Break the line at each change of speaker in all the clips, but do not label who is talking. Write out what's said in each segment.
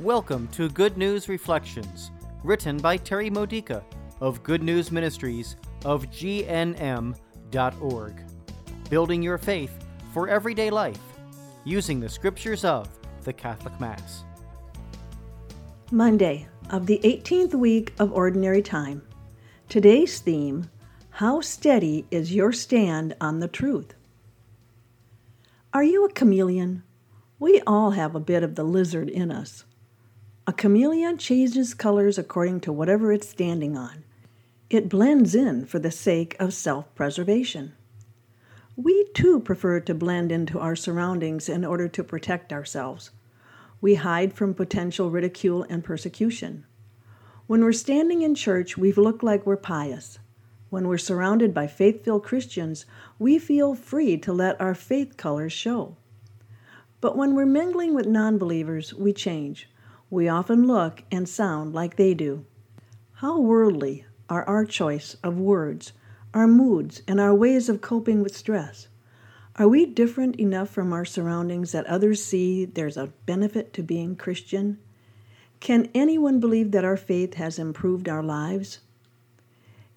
Welcome to Good News Reflections, written by Terry Modica of Good News Ministries of GNM.org. Building your faith for everyday life using the scriptures of the Catholic Mass.
Monday of the 18th week of Ordinary Time. Today's theme How steady is your stand on the truth? Are you a chameleon? We all have a bit of the lizard in us. A chameleon changes colors according to whatever it's standing on. It blends in for the sake of self preservation. We too prefer to blend into our surroundings in order to protect ourselves. We hide from potential ridicule and persecution. When we're standing in church, we look like we're pious. When we're surrounded by faith filled Christians, we feel free to let our faith colors show. But when we're mingling with non believers, we change. We often look and sound like they do. How worldly are our choice of words, our moods, and our ways of coping with stress? Are we different enough from our surroundings that others see there's a benefit to being Christian? Can anyone believe that our faith has improved our lives?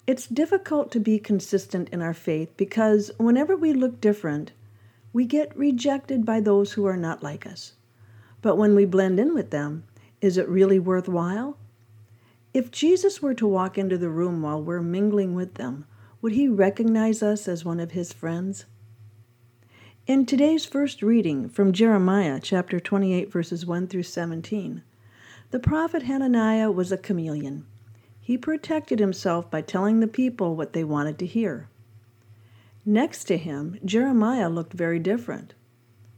It's difficult to be consistent in our faith because whenever we look different, we get rejected by those who are not like us. But when we blend in with them, is it really worthwhile? If Jesus were to walk into the room while we're mingling with them, would he recognize us as one of his friends? In today's first reading from Jeremiah chapter 28, verses 1 through 17, the prophet Hananiah was a chameleon. He protected himself by telling the people what they wanted to hear. Next to him, Jeremiah looked very different.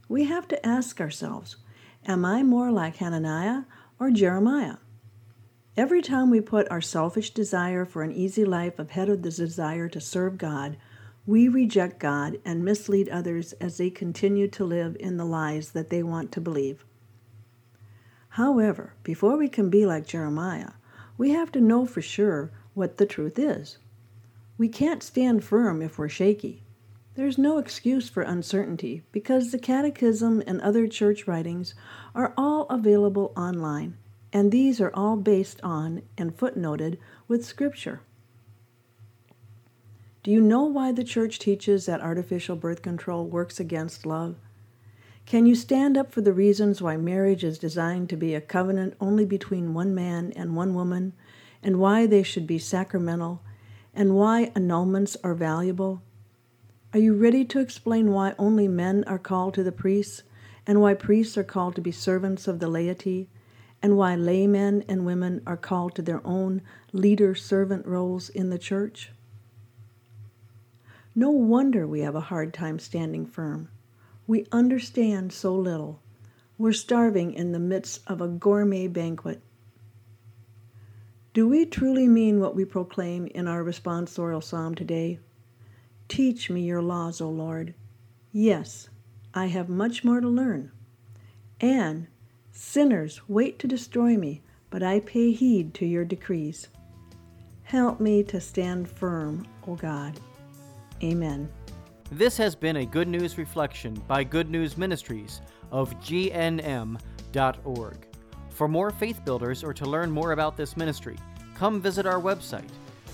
We have to ask ourselves Am I more like Hananiah or Jeremiah. Every time we put our selfish desire for an easy life ahead of the desire to serve God, we reject God and mislead others as they continue to live in the lies that they want to believe. However, before we can be like Jeremiah, we have to know for sure what the truth is. We can't stand firm if we're shaky. There's no excuse for uncertainty because the Catechism and other church writings are all available online, and these are all based on and footnoted with Scripture. Do you know why the church teaches that artificial birth control works against love? Can you stand up for the reasons why marriage is designed to be a covenant only between one man and one woman, and why they should be sacramental, and why annulments are valuable? Are you ready to explain why only men are called to the priests, and why priests are called to be servants of the laity, and why laymen and women are called to their own leader servant roles in the church? No wonder we have a hard time standing firm. We understand so little. We're starving in the midst of a gourmet banquet. Do we truly mean what we proclaim in our responsorial psalm today? Teach me your laws, O Lord. Yes, I have much more to learn. And sinners wait to destroy me, but I pay heed to your decrees. Help me to stand firm, O God. Amen.
This has been a Good News Reflection by Good News Ministries of GNM.org. For more faith builders or to learn more about this ministry, come visit our website